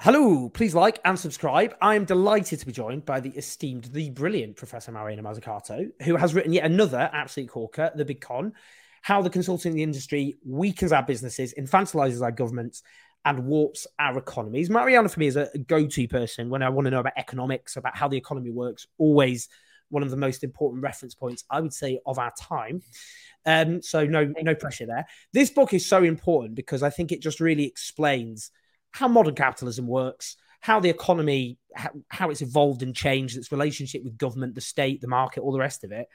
Hello, please like and subscribe. I am delighted to be joined by the esteemed, the brilliant Professor Mariana Mazzucato, who has written yet another absolute corker, The Big Con How the Consulting Industry Weakens Our Businesses, Infantilizes Our Governments, and Warps Our Economies. Mariana, for me, is a go to person when I want to know about economics, about how the economy works, always one of the most important reference points, I would say, of our time. Um, so no, no pressure there. This book is so important because I think it just really explains how modern capitalism works, how the economy, how, how, it's evolved and changed, its relationship with government, the state, the market, all the rest of it.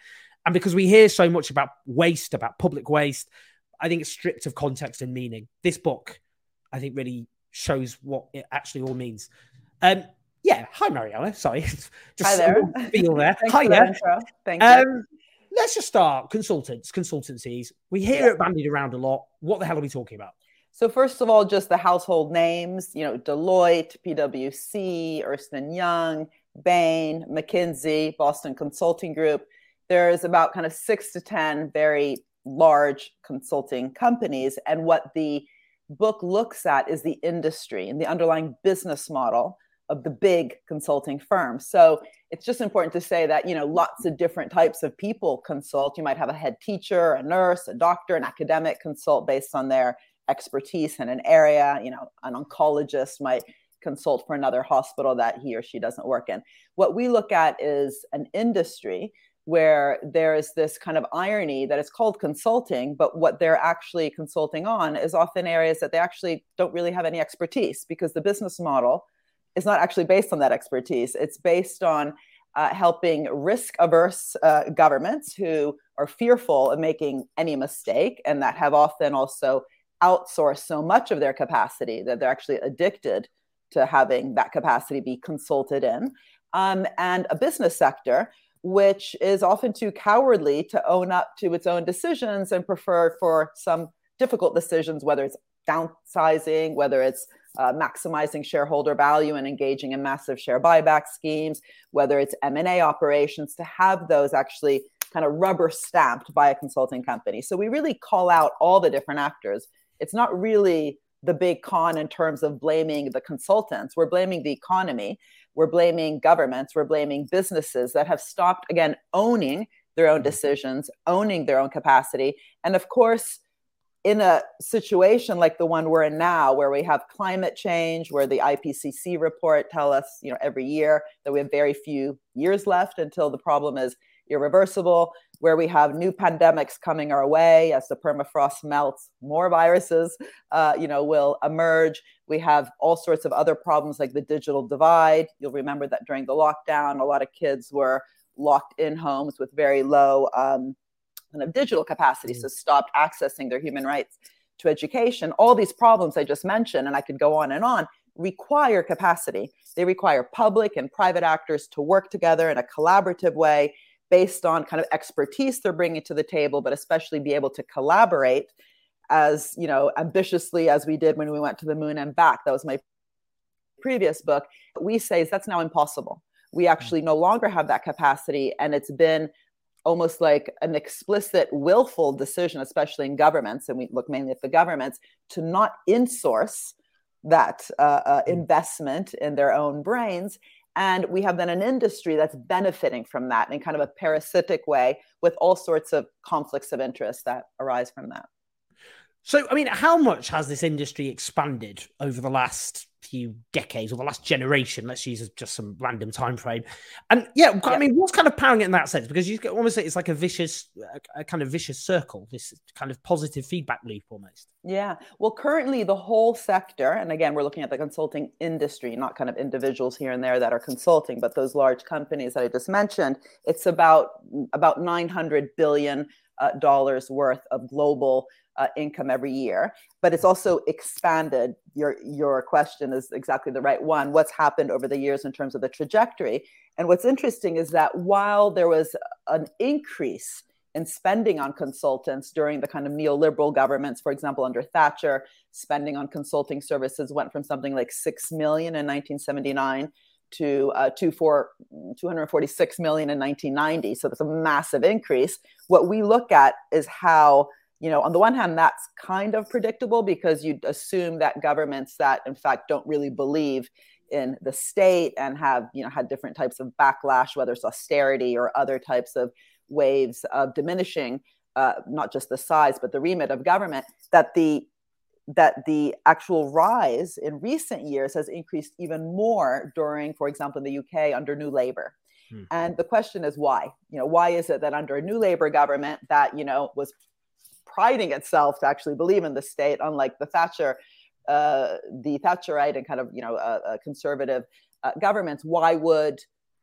And because we hear so much about waste, about public waste, I think it's stripped of context and meaning. This book, I think, really shows what it actually all means. Um, yeah, hi Mariana. Sorry, just hi there. Feel there. hi there. Thank you. Um, let's just start. Consultants, consultancies. We hear yeah. it bandied around a lot. What the hell are we talking about? So first of all, just the household names, you know, Deloitte, PwC, Ernst & Young, Bain, McKinsey, Boston Consulting Group. There's about kind of six to 10 very large consulting companies. And what the book looks at is the industry and the underlying business model of the big consulting firms. So it's just important to say that, you know, lots of different types of people consult. You might have a head teacher, a nurse, a doctor, an academic consult based on their expertise in an area. You know, an oncologist might consult for another hospital that he or she doesn't work in. What we look at is an industry where there is this kind of irony that it's called consulting, but what they're actually consulting on is often areas that they actually don't really have any expertise because the business model is not actually based on that expertise. It's based on uh, helping risk averse uh, governments who are fearful of making any mistake and that have often also outsource so much of their capacity that they're actually addicted to having that capacity be consulted in. Um, and a business sector which is often too cowardly to own up to its own decisions and prefer for some difficult decisions, whether it's downsizing, whether it's uh, maximizing shareholder value and engaging in massive share buyback schemes, whether it's M&A operations, to have those actually kind of rubber stamped by a consulting company. So we really call out all the different actors it's not really the big con in terms of blaming the consultants. We're blaming the economy. We're blaming governments. We're blaming businesses that have stopped, again, owning their own mm-hmm. decisions, owning their own capacity. And of course, in a situation like the one we're in now, where we have climate change, where the IPCC report tell us, you know, every year that we have very few years left until the problem is irreversible, where we have new pandemics coming our way as the permafrost melts, more viruses, uh, you know, will emerge. We have all sorts of other problems like the digital divide. You'll remember that during the lockdown, a lot of kids were locked in homes with very low um, kind of digital capacity, so stopped accessing their human rights to education. All these problems I just mentioned, and I could go on and on, require capacity. They require public and private actors to work together in a collaborative way based on kind of expertise they're bringing to the table, but especially be able to collaborate as you know ambitiously as we did when we went to the moon and back. That was my previous book. We say is that's now impossible. We actually no longer have that capacity, and it's been almost like an explicit willful decision especially in governments and we look mainly at the governments to not insource that uh, uh, mm. investment in their own brains and we have then an industry that's benefiting from that in kind of a parasitic way with all sorts of conflicts of interest that arise from that. So, I mean, how much has this industry expanded over the last few decades or the last generation? Let's use just some random time frame. And yeah, I mean, what's kind of powering it in that sense? Because you almost say it's like a vicious, a kind of vicious circle, this kind of positive feedback loop almost. Yeah. Well, currently the whole sector, and again, we're looking at the consulting industry, not kind of individuals here and there that are consulting, but those large companies that I just mentioned. It's about about 900 billion uh, dollars worth of global uh, income every year, but it's also expanded. Your your question is exactly the right one. What's happened over the years in terms of the trajectory? And what's interesting is that while there was an increase in spending on consultants during the kind of neoliberal governments, for example, under Thatcher, spending on consulting services went from something like six million in 1979 to uh, two four, 246 million in 1990. So that's a massive increase. What we look at is how you know, on the one hand, that's kind of predictable because you'd assume that governments that, in fact, don't really believe in the state and have, you know, had different types of backlash, whether it's austerity or other types of waves of diminishing, uh, not just the size but the remit of government, that the that the actual rise in recent years has increased even more during, for example, in the UK under New Labour. Hmm. And the question is why? You know, why is it that under a New Labour government that you know was priding itself to actually believe in the state, unlike the Thatcher, uh, the Thatcherite and kind of you know uh, conservative uh, governments. Why would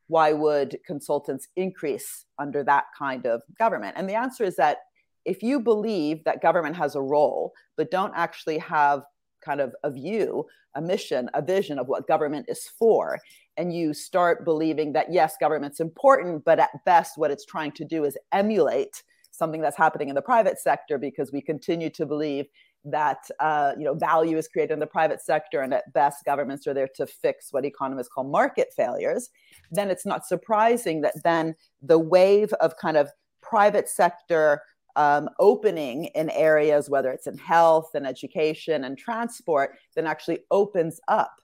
why would consultants increase under that kind of government? And the answer is that if you believe that government has a role, but don't actually have kind of a view, a mission, a vision of what government is for, and you start believing that yes, government's important, but at best, what it's trying to do is emulate something that's happening in the private sector because we continue to believe that uh, you know value is created in the private sector and at best governments are there to fix what economists call market failures then it's not surprising that then the wave of kind of private sector um, opening in areas whether it's in health and education and transport then actually opens up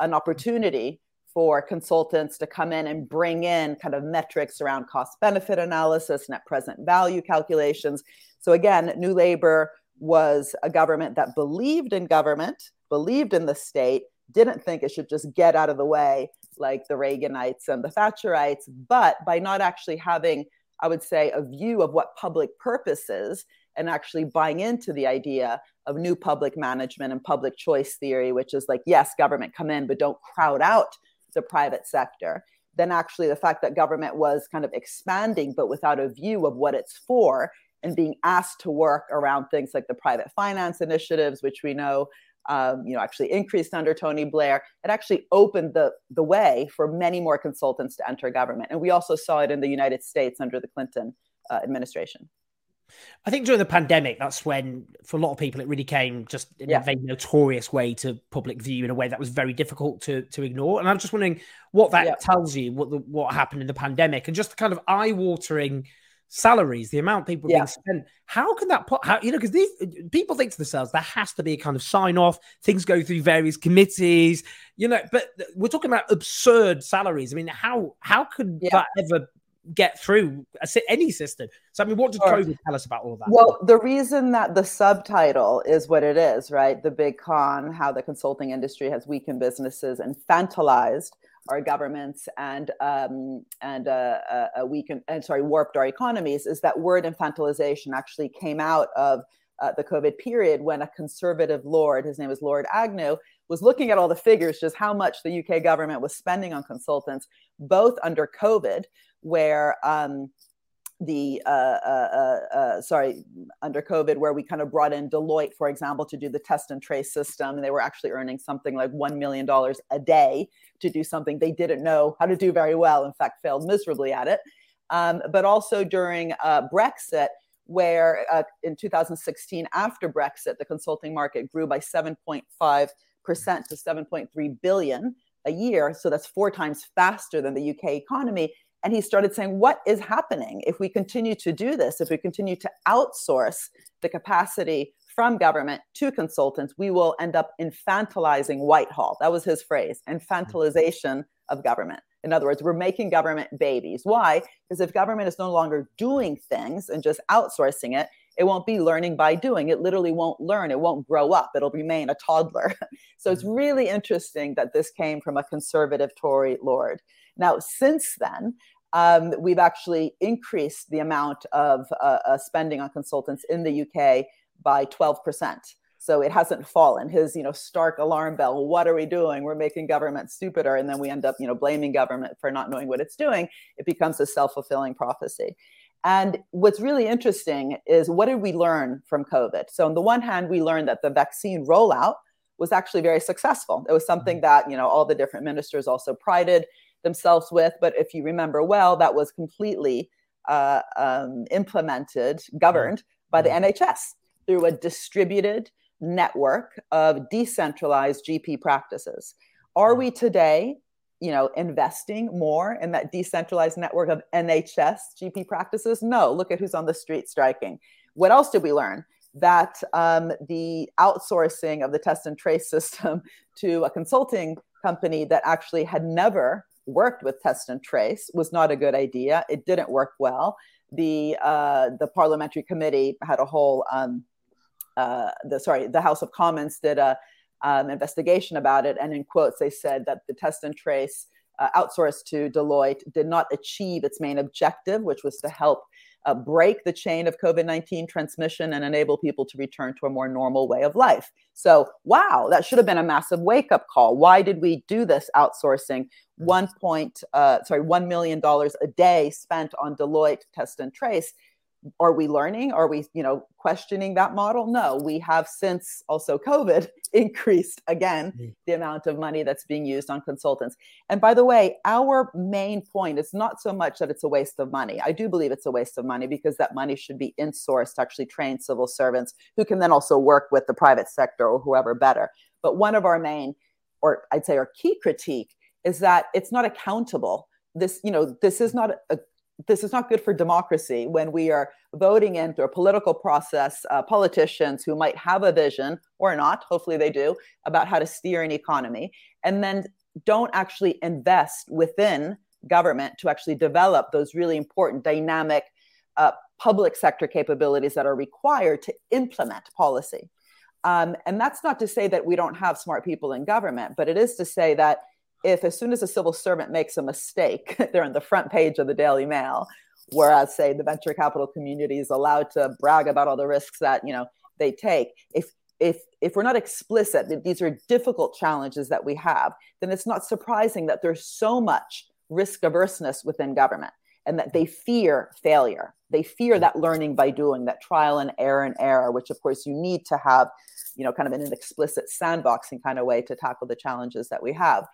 an opportunity for consultants to come in and bring in kind of metrics around cost benefit analysis, net present value calculations. So, again, New Labor was a government that believed in government, believed in the state, didn't think it should just get out of the way like the Reaganites and the Thatcherites, but by not actually having, I would say, a view of what public purpose is and actually buying into the idea of new public management and public choice theory, which is like, yes, government come in, but don't crowd out the private sector, then actually the fact that government was kind of expanding, but without a view of what it's for, and being asked to work around things like the private finance initiatives, which we know, um, you know, actually increased under Tony Blair. It actually opened the the way for many more consultants to enter government, and we also saw it in the United States under the Clinton uh, administration. I think during the pandemic, that's when, for a lot of people, it really came just in yeah. a very notorious way to public view in a way that was very difficult to to ignore. And I'm just wondering what that yeah. tells you, what the, what happened in the pandemic, and just the kind of eye watering salaries, the amount people yeah. being spent. How can that put? How you know? Because these people think to themselves, there has to be a kind of sign off. Things go through various committees, you know. But we're talking about absurd salaries. I mean, how how could that ever get through any system. So, I mean, what did sure. COVID tell us about all that? Well, the reason that the subtitle is what it is, right? The big con, how the consulting industry has weakened businesses, infantilized our governments, and um, and uh, uh, weakened and sorry, warped our economies. Is that word infantilization actually came out of uh, the COVID period when a conservative lord, his name was Lord Agnew, was looking at all the figures, just how much the UK government was spending on consultants, both under COVID, where um, the uh, uh, uh, uh, sorry under COVID, where we kind of brought in Deloitte, for example, to do the test and trace system, and they were actually earning something like one million dollars a day to do something they didn't know how to do very well. In fact, failed miserably at it. Um, but also during uh, Brexit, where uh, in 2016, after Brexit, the consulting market grew by 7.5 percent to 7.3 billion a year. So that's four times faster than the UK economy. And he started saying, What is happening if we continue to do this? If we continue to outsource the capacity from government to consultants, we will end up infantilizing Whitehall. That was his phrase infantilization of government. In other words, we're making government babies. Why? Because if government is no longer doing things and just outsourcing it, it won't be learning by doing. It literally won't learn. It won't grow up. It'll remain a toddler. so it's mm-hmm. really interesting that this came from a conservative Tory lord. Now, since then, um, we've actually increased the amount of uh, uh, spending on consultants in the UK by 12%. So it hasn't fallen. His, you know, stark alarm bell. What are we doing? We're making government stupider, and then we end up, you know, blaming government for not knowing what it's doing. It becomes a self fulfilling prophecy. And what's really interesting is what did we learn from COVID? So, on the one hand, we learned that the vaccine rollout was actually very successful. It was something mm-hmm. that you know all the different ministers also prided themselves with. But if you remember well, that was completely uh, um, implemented, governed by the. NHS through a distributed network of decentralized GP practices. Are we today you know, investing more in that decentralized network of NHS GP practices? No. Look at who's on the street striking. What else did we learn? That um, the outsourcing of the test and trace system to a consulting company that actually had never worked with test and trace was not a good idea. It didn't work well. The uh, the parliamentary committee had a whole um, uh, the sorry the House of Commons did a um, investigation about it. And in quotes, they said that the test and trace uh, outsourced to Deloitte did not achieve its main objective, which was to help uh, break the chain of COVID 19 transmission and enable people to return to a more normal way of life. So, wow, that should have been a massive wake up call. Why did we do this outsourcing? One point, uh, sorry, $1 million a day spent on Deloitte test and trace are we learning? Are we you know questioning that model? No we have since also covid increased again mm-hmm. the amount of money that's being used on consultants. And by the way our main point is not so much that it's a waste of money. I do believe it's a waste of money because that money should be insourced to actually train civil servants who can then also work with the private sector or whoever better. But one of our main or i'd say our key critique is that it's not accountable. This you know this is not a, this is not good for democracy when we are voting into a political process uh, politicians who might have a vision or not hopefully they do about how to steer an economy and then don't actually invest within government to actually develop those really important dynamic uh, public sector capabilities that are required to implement policy. Um, and that's not to say that we don't have smart people in government but it is to say that if as soon as a civil servant makes a mistake, they're on the front page of the Daily Mail, whereas say the venture capital community is allowed to brag about all the risks that you know they take. If if if we're not explicit that these are difficult challenges that we have, then it's not surprising that there's so much risk averseness within government and that they fear failure. They fear that learning by doing, that trial and error and error, which of course you need to have, you know, kind of in an explicit sandboxing kind of way to tackle the challenges that we have.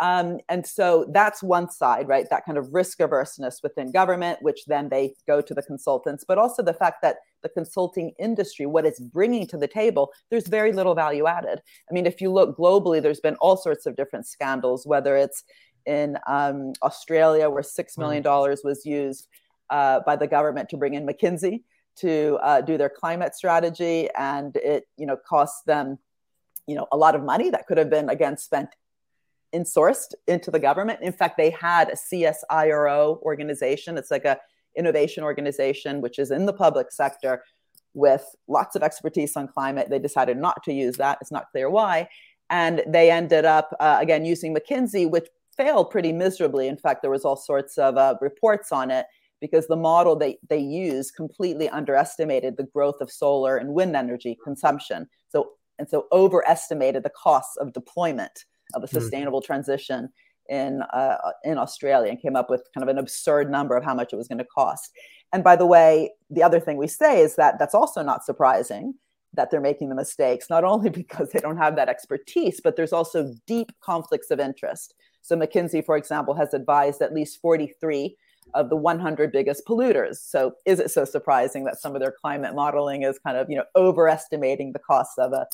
Um, and so that's one side, right? That kind of risk averseness within government, which then they go to the consultants, but also the fact that the consulting industry, what it's bringing to the table, there's very little value added. I mean, if you look globally, there's been all sorts of different scandals, whether it's in um, Australia, where $6 million mm. was used uh, by the government to bring in McKinsey to uh, do their climate strategy. And it, you know, cost them, you know, a lot of money that could have been, again, spent insourced into the government. In fact, they had a CSIRO organization. It's like a innovation organization which is in the public sector with lots of expertise on climate. They decided not to use that. It's not clear why. And they ended up, uh, again, using McKinsey, which failed pretty miserably. In fact, there was all sorts of uh, reports on it because the model they, they used completely underestimated the growth of solar and wind energy consumption. So, and so overestimated the costs of deployment of a hmm. sustainable mm. transition in uh, in Australia and came up with kind of an absurd number of how much it was going to cost. And by the way, the other thing we say is that that's also not surprising that they're making the mistakes, not only because they don't have that expertise, but there's also deep conflicts of interest. So McKinsey, for example, has advised at least 43 of the 100 biggest polluters. So is it so surprising that some of their climate modeling is kind of, you know, overestimating the costs of a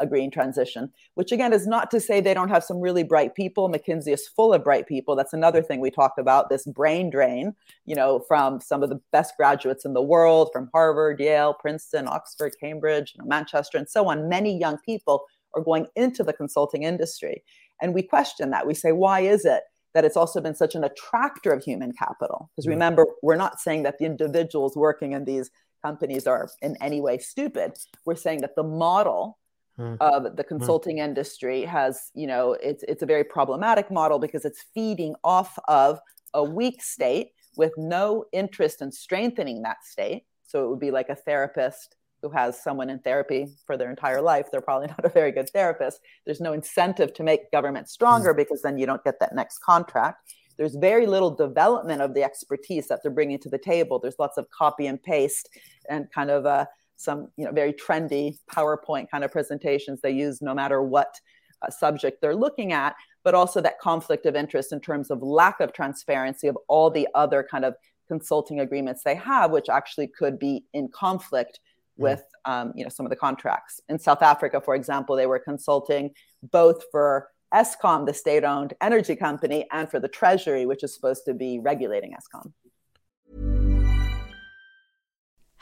a green transition, which again is not to say they don't have some really bright people. McKinsey is full of bright people. That's another thing we talk about this brain drain, you know, from some of the best graduates in the world, from Harvard, Yale, Princeton, Oxford, Cambridge, Manchester, and so on. Many young people are going into the consulting industry. And we question that. We say, why is it? that it's also been such an attractor of human capital. Because remember, we're not saying that the individuals working in these companies are in any way stupid. We're saying that the model mm. of the consulting mm. industry has, you know, it's it's a very problematic model because it's feeding off of a weak state with no interest in strengthening that state. So it would be like a therapist who has someone in therapy for their entire life. They're probably not a very good therapist. There's no incentive to make government stronger mm. because then you don't get that next contract. there's very little development of the expertise that they're bringing to the table. There's lots of copy and paste and kind of uh, some you know very trendy PowerPoint kind of presentations they use no matter what uh, subject they're looking at, but also that conflict of interest in terms of lack of transparency of all the other kind of consulting agreements they have, which actually could be in conflict mm. with um, you know some of the contracts. In South Africa, for example, they were consulting both for Eskom, the state-owned energy company, and for the Treasury, which is supposed to be regulating Eskom.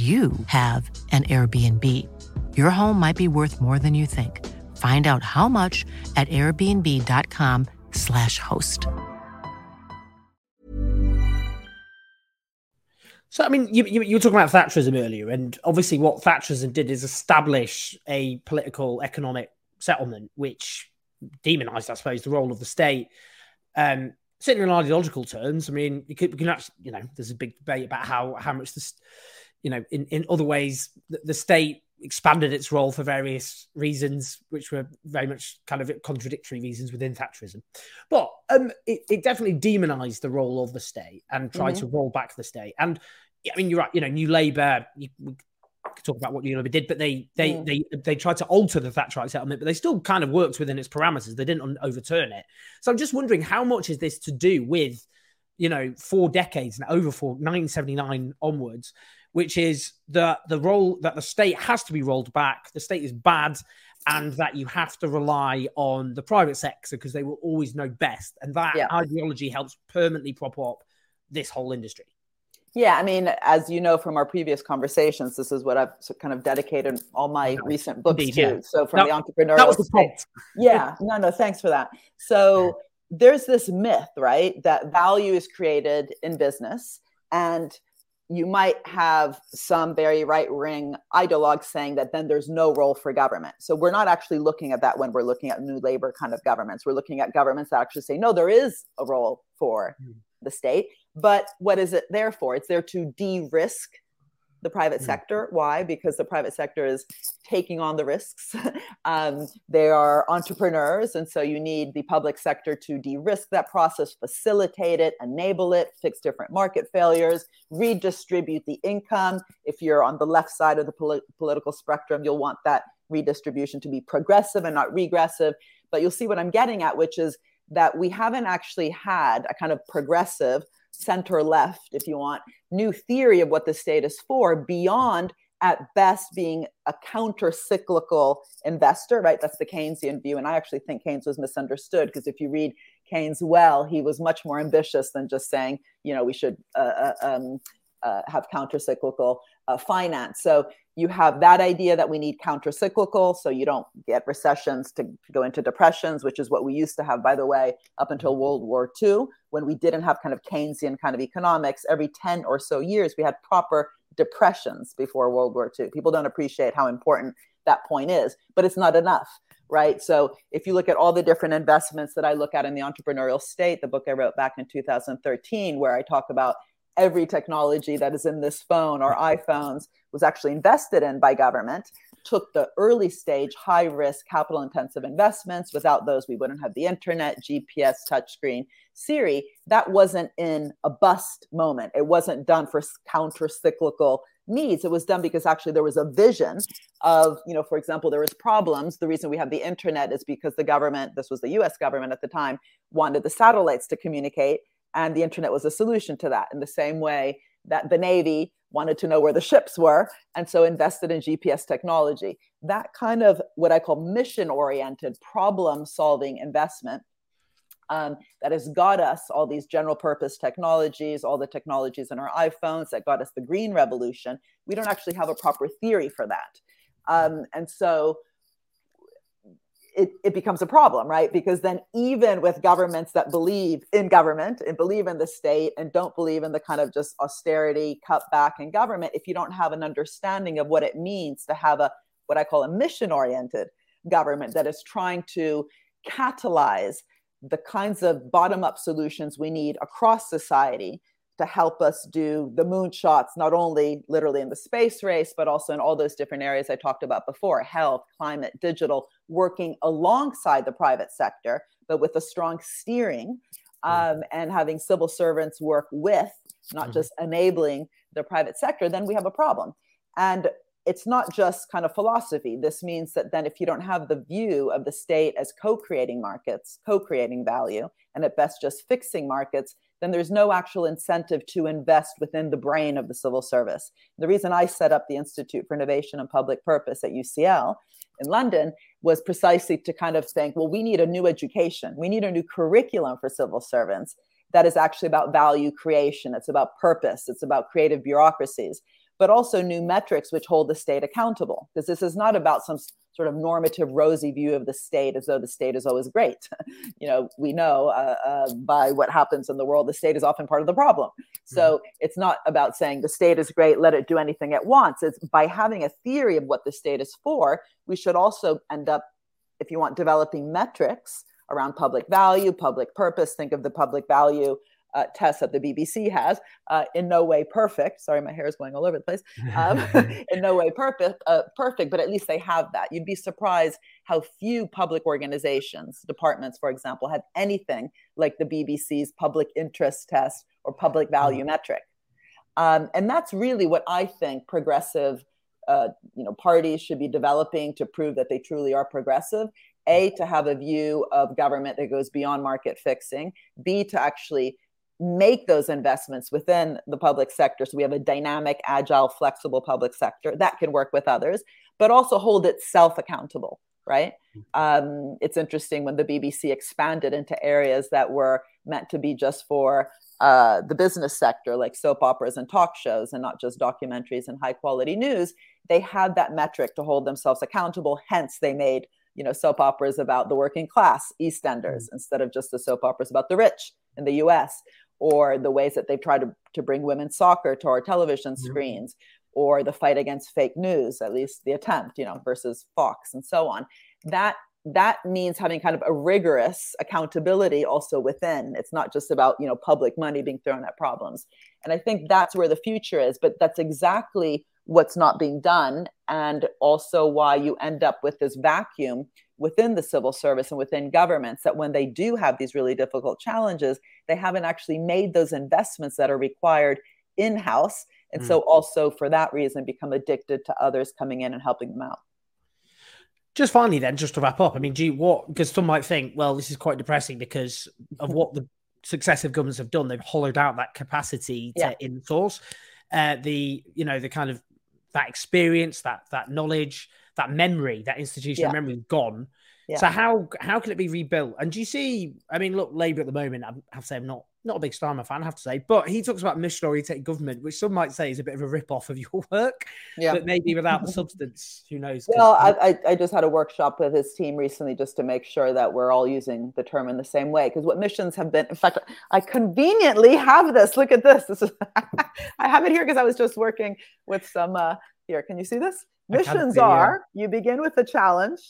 you have an Airbnb. Your home might be worth more than you think. Find out how much at airbnb.com/slash host. So, I mean, you, you, you, were talking about Thatcherism earlier, and obviously, what Thatcherism did is establish a political economic settlement which demonized, I suppose, the role of the state. Um, certainly in ideological terms, I mean, you, could, you can actually, you know, there's a big debate about how how much this you know, in, in other ways, the, the state expanded its role for various reasons, which were very much kind of contradictory reasons within Thatcherism. But um, it, it, definitely demonized the role of the state and tried mm-hmm. to roll back the state. And I mean, you're right. You know, New Labour. You, we could talk about what New Labour did, but they they mm. they they tried to alter the Thatcherite settlement, but they still kind of worked within its parameters. They didn't overturn it. So I'm just wondering how much is this to do with, you know, four decades and over four 1979 onwards which is that the role that the state has to be rolled back. The state is bad, and that you have to rely on the private sector because they will always know best. And that yeah. ideology helps permanently prop up this whole industry. Yeah, I mean, as you know from our previous conversations, this is what I've kind of dedicated all my recent books Indeed, to. Yeah. So from the entrepreneurial that was the point. yeah, no, no, thanks for that. So there's this myth, right, that value is created in business, and you might have some very right wing ideologues saying that then there's no role for government. So we're not actually looking at that when we're looking at new labor kind of governments. We're looking at governments that actually say, no, there is a role for mm. the state. But what is it there for? It's there to de risk the private mm. sector. Why? Because the private sector is taking on the risks. um, they are entrepreneurs. And so you need the public sector to de risk that process, facilitate it, enable it, fix different market failures, redistribute the income. If you're on the left side of the poli- political spectrum, you'll want that redistribution to be progressive and not regressive. But you'll see what I'm getting at, which is that we haven't actually had a kind of progressive center left, if you want, new theory of what the state is for beyond at best being a counter cyclical investor, right? That's the Keynesian view. And I actually think Keynes was misunderstood because if you read Keynes well, he was much more ambitious than just saying, you know, we should uh, uh um, uh, have counter cyclical uh, finance. So you have that idea that we need counter cyclical so you don't get recessions to, to, go into depressions, which is what we used to have, by the way, up until World War II, when we didn't have kind of Keynesian kind of economics. Every 10 or so years, we had proper depressions before World War II. People don't appreciate how important that point is, but it's not enough right? So if you look at all the different investments that I look at in the entrepreneurial state, the book I wrote back in 2013, where I talk about every technology that is in this phone or iPhones was actually invested in by government took the early stage high risk capital intensive investments. Without those we wouldn't have the internet gps touchscreen siri. That wasn't in a bust moment. It wasn't done for counter cyclical needs. It was done because actually there was a vision of you know for example there was problems. The reason we have the internet is because the government this was the us government at the time wanted the satellites to communicate and the internet was a solution to that in the same way that the navy wanted to know where the ships were and so invested in gps technology. That kind of what i call mission oriented problem solving investment um, that has got us all these general purpose technologies all the technologies in our iphones that got us the green revolution. We don't actually have a proper theory for that. Um, and so it, it becomes a problem, right? Because then, even with governments that believe in government and believe in the state and don't believe in the kind of just austerity cut back in government, if you don't have an understanding of what it means to have a what I call a mission oriented government that is trying to catalyze the kinds of bottom up solutions we need across society to help us do the moonshots, not only literally in the space race, but also in all those different areas I talked about before health, climate, digital, working alongside the private sector, but with a strong steering um, and having civil servants work with, not mm-hmm. just enabling the private sector, then we have a problem. And it's not just kind of philosophy. This means that then, if you don't have the view of the state as co creating markets, co creating value, and at best just fixing markets, then there's no actual incentive to invest within the brain of the civil service. The reason I set up the Institute for Innovation and Public Purpose at UCL in London was precisely to kind of think, well, we need a new education, we need a new curriculum for civil servants that is actually about value creation, it's about purpose, it's about creative bureaucracies but also new metrics which hold the state accountable. Because this is not about some sort of normative, rosy view of the state as though the state is always great. you know, we know uh, uh, by what happens in the world, the state is often part of the problem. So mm-hmm. it's not about saying the state is great, let it do anything it wants. It's by having a theory of what the state is for, we should also end up, if you want, developing metrics around public value, public purpose. Think of the public value uh, tests that the BBC has. Uh, in no way perfect. Sorry, my hair is going all over the place. Um, in no way perfect, uh, perfect, but at least they have that. You'd be surprised how few public organizations, departments, for example, have anything like the BBC's public interest test or public value mm-hmm. metric. Um, and that's really what I think progressive, uh, you know, parties should be developing to prove that they truly are progressive. A, to have a view of government that goes beyond market fixing. B, to actually make those investments within the public sector. So we have a dynamic, agile, flexible public sector that can work with others, but also hold itself accountable, right? Mm-hmm. Um, it's interesting when the BBC expanded into areas that were meant to be just for uh, the business sector, like soap operas and talk shows, and not just documentaries and high quality news. They had that metric to hold themselves accountable. Hence, they made you know soap operas about the working class EastEnders mm-hmm. instead of just the soap operas about the rich in the U.S or the ways that they've tried to, to bring women's soccer to our television screens or the fight against fake news at least the attempt you know versus fox and so on. That that means having kind of a rigorous accountability also within. It's not just about you know public money being thrown at problems. And i think that's where the future is but that's exactly what's not being done and also why you end up with this vacuum within the civil service and within governments that when they do have these really difficult challenges, they haven't actually made those investments that are required in house. And mm. so, also for that reason, become addicted to others coming in and helping them out. Just finally, then, just to wrap up, I mean, do you what? Because some might think, well, this is quite depressing because of what the successive governments have done. They've hollowed out that capacity to yeah. insource uh, the, you know, the kind of that experience, that that knowledge, that memory, that institutional yeah. memory gone. Yeah. So how how can it be rebuilt? And do you see? I mean, look, Labour at the moment. I have to say, I'm not not a big Starmer fan, I have to say, but he talks about mission oriented government, which some might say is a bit of a rip off of your work, yeah. but maybe without the substance. Who knows? Well, I, I just had a workshop with his team recently just to make sure that we're all using the term in the same way. Because what missions have been, in fact, I conveniently have this. Look at this. This is, I have it here because I was just working with some. Uh, here, can you see this? Missions are you begin with a challenge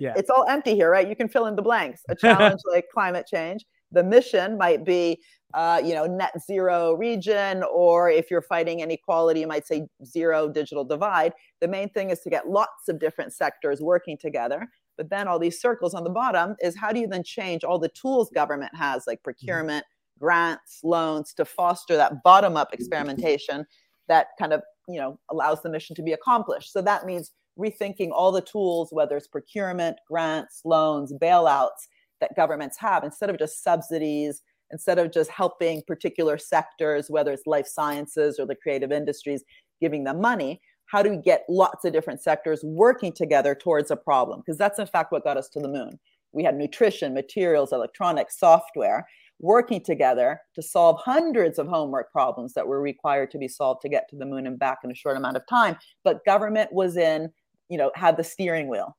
Yeah. It's all empty here, right? You can fill in the blanks. A challenge like climate change. The mission might be, uh, you know, net zero region, or if you're fighting inequality, you might say zero digital divide. The main thing is to get lots of different sectors working together. But then all these circles on the bottom is how do you then change all the tools government has, like procurement, grants, loans, to foster that bottom up experimentation that kind of you know allows the mission to be accomplished. So that means rethinking all the tools, whether it's procurement, grants, loans, bailouts that governments have, instead of just subsidies, instead of just helping particular sectors, whether it's life sciences or the creative industries, giving them money. How do we get lots of different sectors working together towards a problem? Because that's in fact what got us to the moon. We had nutrition, materials, electronics, software working together to solve hundreds of homework problems that were required to be solved to get to the moon and back in a short amount of time. But government was in you know had the steering wheel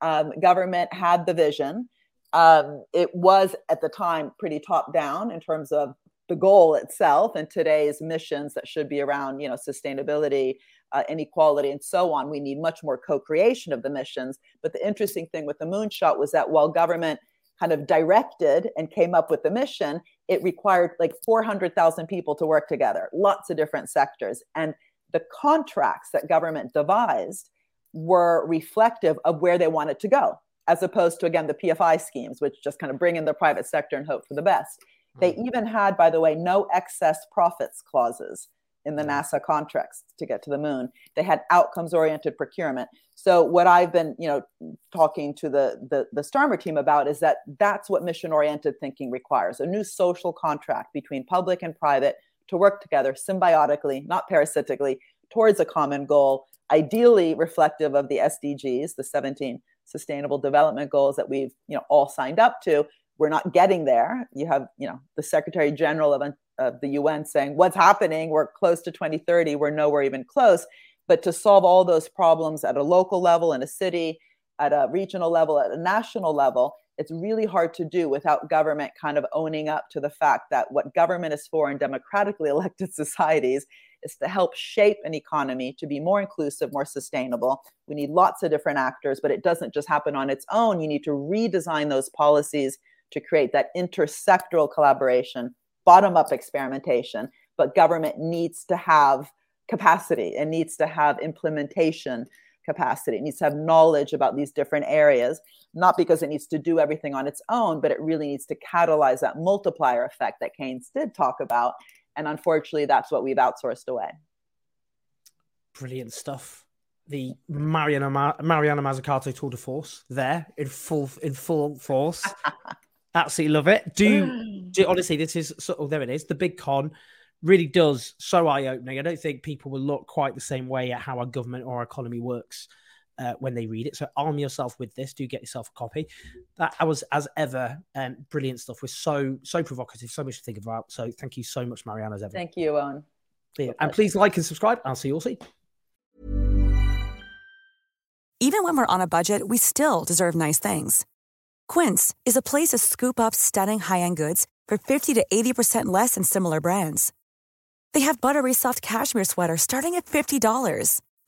um, government had the vision um, it was at the time pretty top down in terms of the goal itself and today's missions that should be around you know sustainability uh, inequality and so on. We need much more co-creation of the missions. But the interesting thing with the moonshot was that while government kind of directed and came up with the mission it required like 400000 people to work together lots of different sectors. And the contracts that government devised were reflective of where they wanted to go, as opposed to, again, the PFI schemes, which just kind of bring in the private sector and hope for the best. They hmm. even had, by the way, no excess profits clauses in the hmm. NASA contracts to get to the moon. They had outcomes oriented procurement. So what I've been, you know, talking to the, the the Starmer team about is that that's what mission oriented thinking requires, a new social contract between public and private to work together symbiotically, not parasitically, towards a common goal ideally reflective of the SDGs, the 17 sustainable development goals that we've you know all signed up to. We're not getting there. You have you know the Secretary General of, of the UN saying what's happening. We're close to 2030. We're nowhere even close. But to solve all those problems at a local level in a city, at a regional level, at a national level, it's really hard to do without government kind of owning up to the fact that what government is for in democratically elected societies is to help shape an economy to be more inclusive, more sustainable. We need lots of different actors, but it doesn't just happen on its own. You need to redesign those policies to create that intersectoral collaboration, bottom up experimentation. But government needs to have capacity it needs to have implementation capacity. It needs to have knowledge about these different areas, not because it needs to do everything on its own, but it really needs to catalyze that multiplier effect that Keynes did talk about and unfortunately, that's what we've outsourced away. Brilliant stuff. The Mariana Ma- Mariana Mazzucato Tour de Force there in full in full force. Absolutely love it. Do, do honestly, this is so. Oh, there it is. The big con really does so eye opening. I don't think people will look quite the same way at how our government or our economy works uh, when they read it. So arm yourself with this. Do get yourself a copy. That was, as ever, um, brilliant stuff. We're so so provocative, so much to think about. So thank you so much, Mariana. As ever. Thank you, Owen. Yeah. And please like and subscribe. I'll see you all soon. Even when we're on a budget, we still deserve nice things. Quince is a place to scoop up stunning high end goods for fifty to eighty percent less than similar brands. They have buttery soft cashmere sweaters starting at fifty dollars